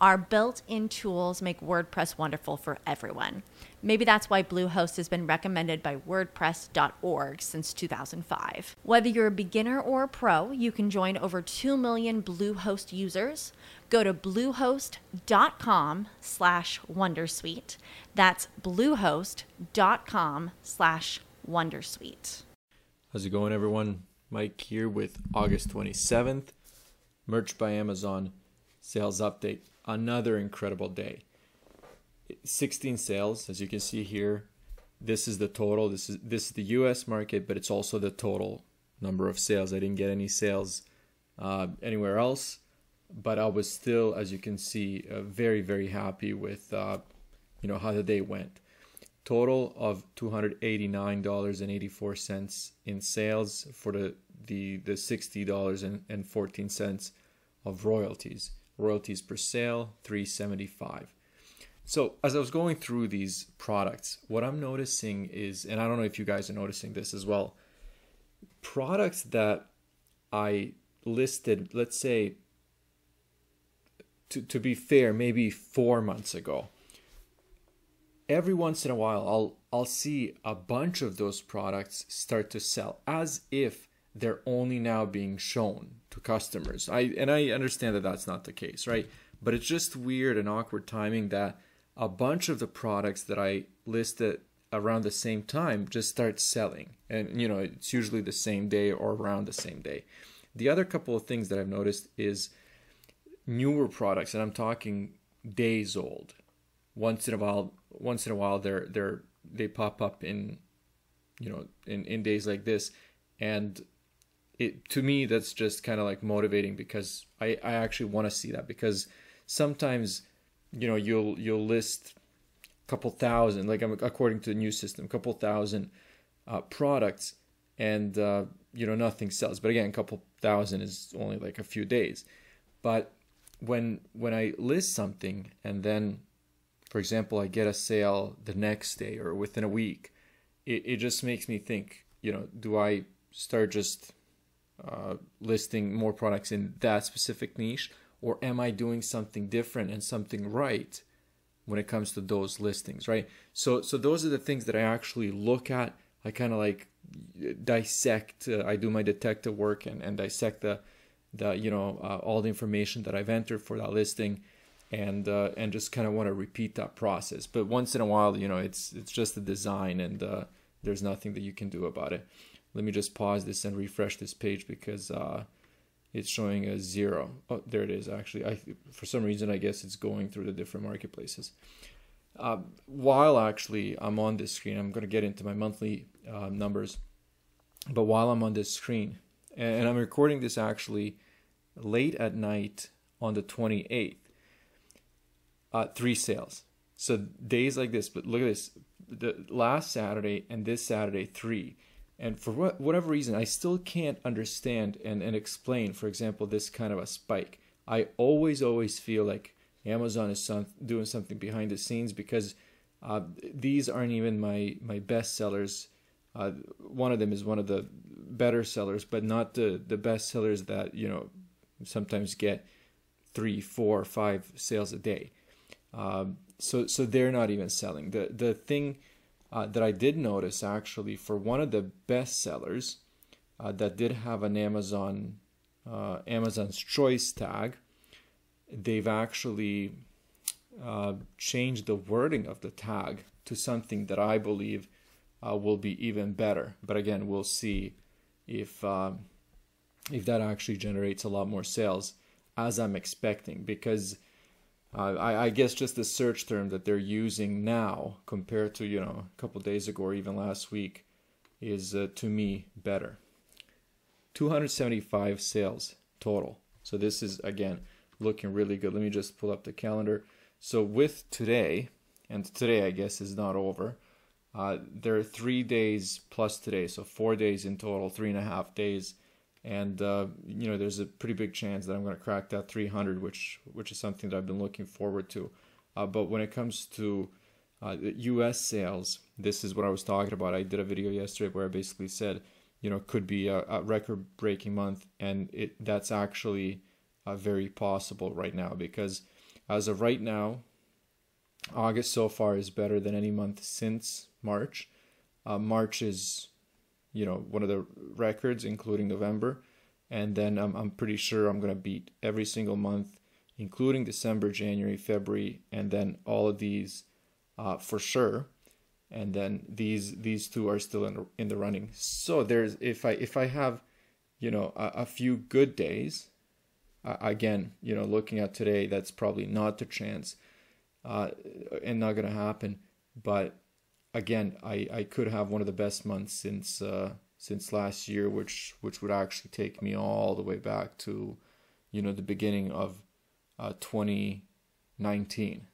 Our built in tools make WordPress wonderful for everyone. Maybe that's why Bluehost has been recommended by WordPress.org since 2005. Whether you're a beginner or a pro, you can join over 2 million Bluehost users. Go to bluehost.com slash Wondersuite. That's bluehost.com slash Wondersuite. How's it going, everyone? Mike here with August 27th, Merch by Amazon sales update another incredible day. 16 sales, as you can see here. This is the total. This is this is the U.S. market, but it's also the total number of sales. I didn't get any sales uh, anywhere else, but I was still, as you can see, uh, very very happy with uh, you know how the day went. Total of two hundred eighty nine dollars and eighty four cents in sales for the the the sixty dollars and fourteen cents of royalties royalties per sale 375 so as i was going through these products what i'm noticing is and i don't know if you guys are noticing this as well products that i listed let's say to, to be fair maybe four months ago every once in a while i'll i'll see a bunch of those products start to sell as if they're only now being shown to customers. I and I understand that that's not the case, right? But it's just weird and awkward timing that a bunch of the products that I listed around the same time just start selling. And you know, it's usually the same day or around the same day. The other couple of things that I've noticed is newer products, and I'm talking days old. Once in a while, once in a while, they're they're they pop up in, you know, in in days like this, and it to me that's just kind of like motivating because I, I actually want to see that because sometimes you know you'll you'll list a couple thousand like according to the new system a couple thousand uh, products and uh, you know nothing sells. But again a couple thousand is only like a few days. But when when I list something and then for example I get a sale the next day or within a week it, it just makes me think you know do I start just uh, listing more products in that specific niche? Or am i doing something different and something right when it comes to those listings right? So so those are the things that i actually look at. I kind of like dissect uh, i do my detective work and, and dissect the the you know uh, all the information that i've entered for that listing and uh, and just kind of want to repeat that process. But once in a while you know it's it's just a design and uh, there's nothing that you can do about it let me just pause this and refresh this page because uh, it's showing a zero. Oh, there it is. Actually, I for some reason I guess it's going through the different marketplaces. Uh, while actually I'm on this screen, I'm going to get into my monthly uh, numbers. But while I'm on this screen, and I'm recording this actually late at night on the 28th, uh, three sales. So days like this, but look at this: the last Saturday and this Saturday, three and for what, whatever reason, I still can't understand and, and explain, for example, this kind of a spike. I always, always feel like Amazon is some, doing something behind the scenes because uh, these aren't even my, my best sellers. Uh, one of them is one of the better sellers, but not the, the best sellers that, you know, sometimes get three, four, five sales a day. Um, so, so they're not even selling. The, the thing uh, that I did notice actually for one of the best sellers uh, that did have an Amazon uh, Amazon's Choice tag. They've actually uh, changed the wording of the tag to something that I believe uh, will be even better. But again, we'll see if um, if that actually generates a lot more sales as I'm expecting because uh, I, I guess just the search term that they're using now compared to you know a couple days ago or even last week is uh, to me better. 275 sales total. So this is again looking really good. Let me just pull up the calendar. So with today and today i guess is not over uh, there are three days plus today. So four days in total three and a half days and uh, you know there's a pretty big chance that I'm going to crack that 300, which which is something that I've been looking forward to. Uh, but when it comes to uh, U.S. sales, this is what I was talking about. I did a video yesterday where I basically said, you know, could be a, a record-breaking month, and it that's actually uh, very possible right now because as of right now, August so far is better than any month since March. Uh, March is you know one of the records, including November, and then I'm I'm pretty sure I'm gonna beat every single month, including December, January, February, and then all of these uh, for sure. And then these these two are still in the, in the running. So there's if I if I have, you know, a, a few good days, again, you know, looking at today, that's probably not the chance, uh, and not gonna happen. But again, I, I could have one of the best months since uh, since last year, which which would actually take me all the way back to, you know, the beginning of uh, 2019.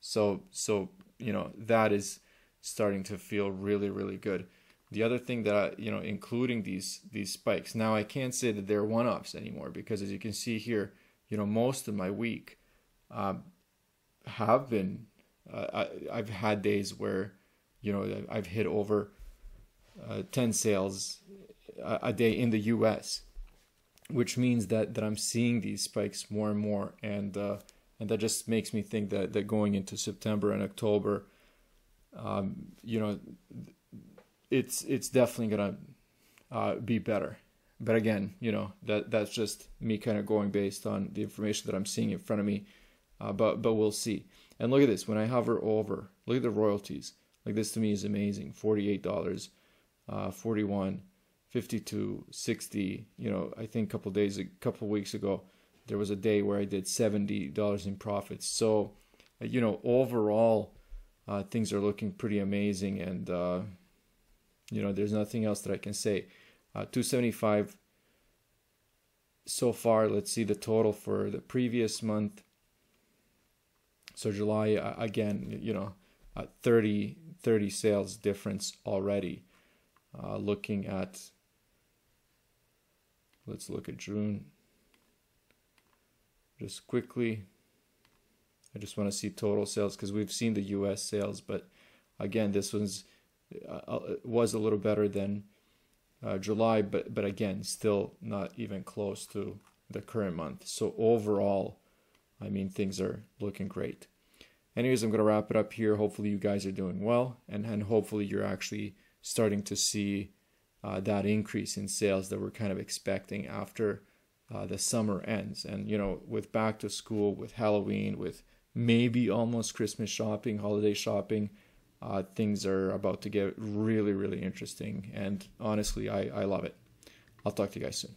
So so you know that is starting to feel really really good. The other thing that I, you know, including these these spikes. Now I can't say that they're one offs anymore because as you can see here, you know, most of my week uh, have been uh, I, have had days where, you know, I've hit over uh, 10 sales a, a, day in the US, which means that, that I'm seeing these spikes more and more. And, uh, and that just makes me think that, that going into September and October, um, you know, it's, it's definitely going to uh, be better. But again, you know, that, that's just me kind of going based on the information that I'm seeing in front of me. Uh, but, but we'll see. And look at this when I hover over, look at the royalties. Like this to me is amazing. $48, uh, 41, 52, 60. You know, I think a couple days, a couple weeks ago, there was a day where I did $70 in profits. So, uh, you know, overall, uh, things are looking pretty amazing. And, uh, you know, there's nothing else that I can say. Uh, 275 so far. Let's see the total for the previous month. So July uh, again, you know, uh, 30 30 sales difference already. Uh, looking at let's look at June just quickly. I just want to see total sales because we've seen the U.S. sales, but again, this was uh, uh, was a little better than uh, July, but but again, still not even close to the current month. So overall, I mean, things are looking great. Anyways, I'm going to wrap it up here. Hopefully, you guys are doing well, and, and hopefully, you're actually starting to see uh, that increase in sales that we're kind of expecting after uh, the summer ends. And, you know, with back to school, with Halloween, with maybe almost Christmas shopping, holiday shopping, uh, things are about to get really, really interesting. And honestly, I, I love it. I'll talk to you guys soon.